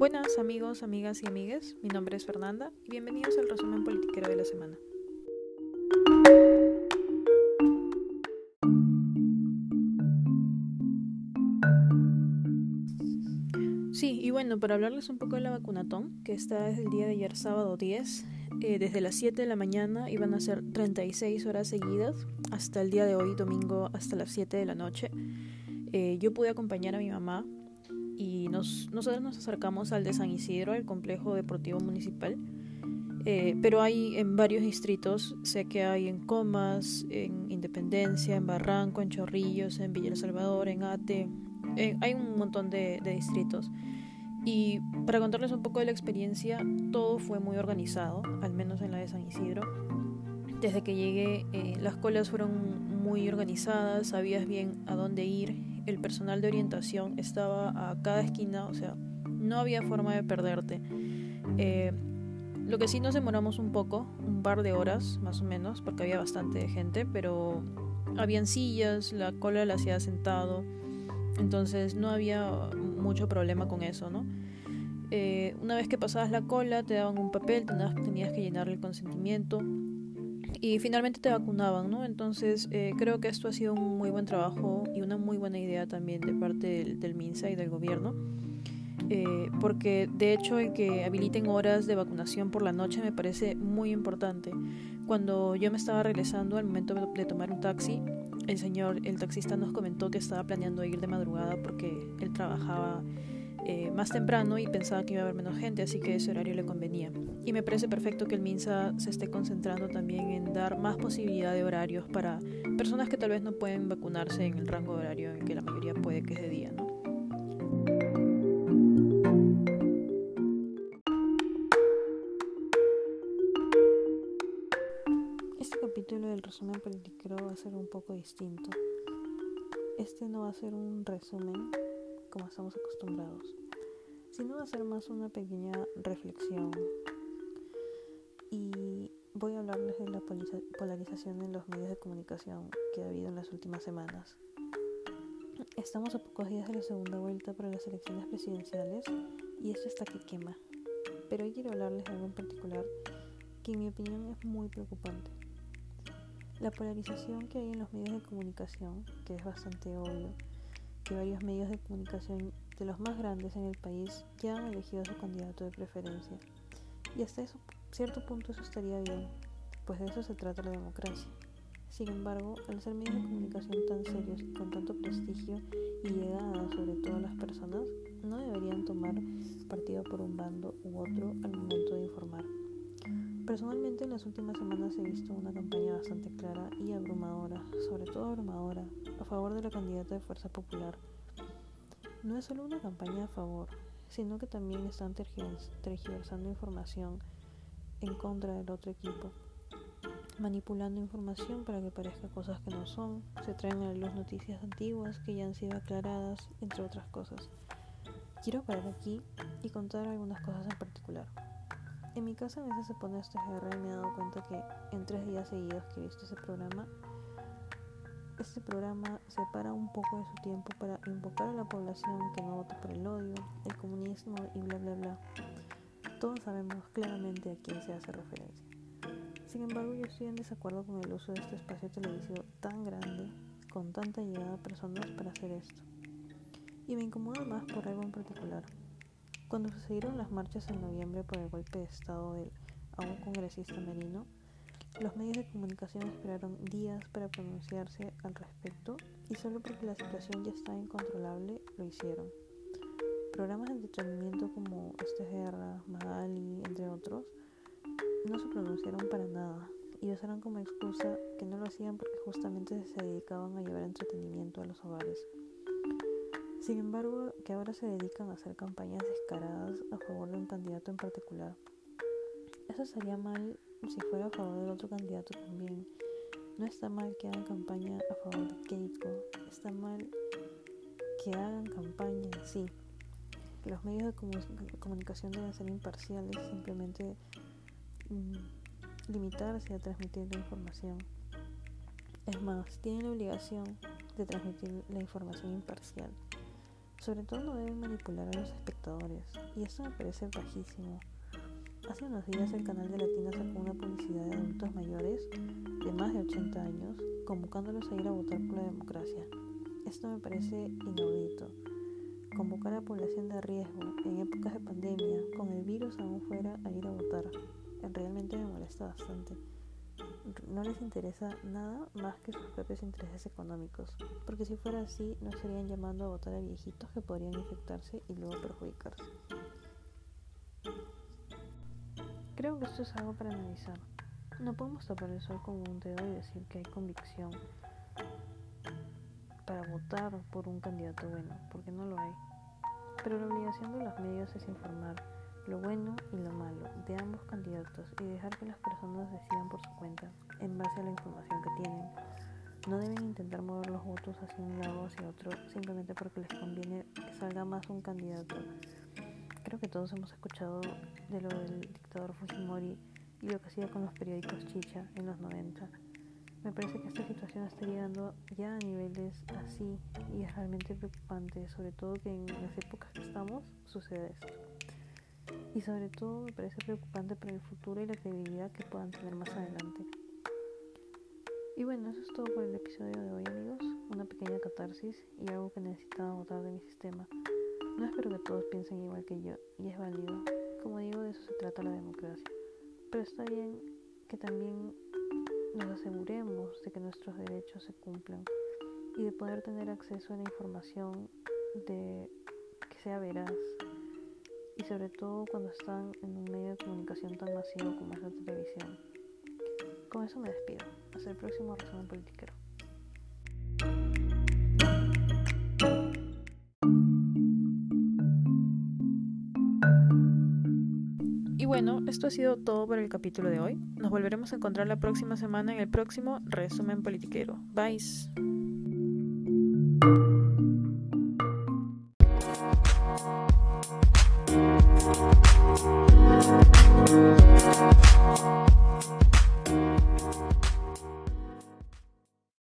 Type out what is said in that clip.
Buenas amigos, amigas y amigues, mi nombre es Fernanda y bienvenidos al resumen politiquero de la semana. Sí, y bueno, para hablarles un poco de la vacunatón, que está desde el día de ayer sábado 10, eh, desde las 7 de la mañana iban a ser 36 horas seguidas, hasta el día de hoy, domingo, hasta las 7 de la noche. Eh, yo pude acompañar a mi mamá y nos, nosotros nos acercamos al de San Isidro, el complejo deportivo municipal. Eh, pero hay en varios distritos, sé que hay en Comas, en Independencia, en Barranco, en Chorrillos, en Villa El Salvador, en Ate, hay un montón de, distritos. Y para contarles un poco de la experiencia, todo fue muy organizado, al menos en la de San Isidro. Desde que llegué, eh, las colas fueron muy organizadas, sabías bien a dónde ir, el personal de orientación estaba a cada esquina, o sea, no había forma de perderte. Eh, lo que sí nos demoramos un poco, un par de horas más o menos, porque había bastante gente, pero habían sillas, la cola la hacía sentado, entonces no había mucho problema con eso, ¿no? Eh, una vez que pasabas la cola te daban un papel, tenías, tenías que llenar el consentimiento y finalmente te vacunaban, ¿no? Entonces eh, creo que esto ha sido un muy buen trabajo y una muy buena idea también de parte del, MINSA y del gobierno. Eh, porque de hecho el que habiliten horas de vacunación por la noche me parece muy importante. Cuando yo me estaba regresando al momento de tomar un taxi, el señor, el taxista nos comentó que estaba planeando ir de madrugada porque él trabajaba eh, más temprano y pensaba que iba a haber menos gente, así que ese horario le convenía. Y me parece perfecto que el MINSA se esté concentrando también en dar más posibilidad de horarios para personas que tal vez no pueden vacunarse en el rango de horario en que la mayoría puede que es de día, ¿no? Este capítulo del resumen político va a ser un poco distinto. Este no va a ser un resumen como estamos acostumbrados, sino ser más una pequeña reflexión. Y voy a hablarles de la polarización en los medios de comunicación que ha habido en las últimas semanas. Estamos a pocos días de la segunda vuelta para las elecciones presidenciales y esto está que quema. Pero hoy quiero hablarles de algo en particular que en mi opinión es muy preocupante. La polarización que hay en los medios de comunicación, que es bastante obvio, varios medios de comunicación de los más grandes en el país ya han elegido a su candidato de preferencia. Y hasta eso, cierto punto eso estaría bien, pues de eso se trata la democracia. Sin embargo, al ser medios de comunicación tan serios y con tanto prestigio y llegada sobre todo a las personas, no deberían tomar partido por un bando u otro al momento de informar. Personalmente en las últimas semanas he visto una campaña bastante clara y abrumadora, sobre todo abrumadora, a favor de la candidata de Fuerza Popular. No es solo una campaña a favor, sino que también están tergiversando información en contra del otro equipo, manipulando información para que parezca cosas que no son, se traen a la luz noticias antiguas que ya han sido aclaradas, entre otras cosas. Quiero parar aquí y contar algunas cosas en particular. En mi casa a veces se pone este GR y me he dado cuenta que en tres días seguidos que he visto ese programa, este programa separa un poco de su tiempo para invocar a la población que no vota por el odio, el comunismo y bla bla bla. Todos sabemos claramente a quién se hace referencia. Sin embargo, yo estoy en desacuerdo con el uso de este espacio televisivo tan grande, con tanta llegada a personas para hacer esto. Y me incomoda más por algo en particular. Cuando sucedieron las marchas en noviembre por el golpe de Estado del un congresista merino, los medios de comunicación esperaron días para pronunciarse al respecto y solo porque la situación ya estaba incontrolable lo hicieron. Programas de entretenimiento como Este Guerra, Magali, entre otros, no se pronunciaron para nada y usaron como excusa que no lo hacían porque justamente se dedicaban a llevar entretenimiento a los hogares. Sin embargo, que ahora se dedican a hacer campañas descaradas a favor de un candidato en particular. Eso sería mal si fuera a favor del otro candidato también. No está mal que hagan campaña a favor de Keiko, está mal que hagan campaña en sí. Los medios de comunicación deben ser imparciales, simplemente mm, limitarse a transmitir la información. Es más, tienen la obligación de transmitir la información imparcial. Sobre todo no deben manipular a los espectadores, y esto me parece bajísimo. Hace unos días el canal de Latina sacó una publicidad de adultos mayores de más de 80 años convocándolos a ir a votar por la democracia. Esto me parece inaudito. Convocar a la población de riesgo en épocas de pandemia, con el virus aún fuera, a ir a votar, realmente me molesta bastante. No les interesa nada más que sus propios intereses económicos, porque si fuera así no estarían llamando a votar a viejitos que podrían infectarse y luego perjudicarse. Creo que esto es algo para analizar. No podemos tapar el sol con un dedo y decir que hay convicción para votar por un candidato bueno, porque no lo hay. Pero la obligación de los medios es informar lo bueno y lo malo de ambos candidatos y dejar que las personas decidan por su cuenta, en base a la información que tienen. No deben intentar mover los votos hacia un lado o hacia otro simplemente porque les conviene que salga más un candidato. Creo que todos hemos escuchado de lo del dictador Fujimori y lo que hacía con los periódicos Chicha en los 90. Me parece que esta situación está llegando ya a niveles así y es realmente preocupante, sobre todo que en las épocas que estamos sucede esto. Y sobre todo me parece preocupante para el futuro y la credibilidad que puedan tener más adelante. Y bueno, eso es todo por el episodio de hoy amigos, una pequeña catarsis y algo que necesitaba votar de mi sistema. No espero que todos piensen igual que yo, y es válido. Como digo, de eso se trata la democracia. Pero está bien que también nos aseguremos de que nuestros derechos se cumplan y de poder tener acceso a la información de que sea veraz y sobre todo cuando están en un medio de comunicación tan masivo como es la televisión. Con eso me despido. Hasta el próximo resumen politiquero. Y bueno, esto ha sido todo por el capítulo de hoy. Nos volveremos a encontrar la próxima semana en el próximo resumen politiquero. Bye.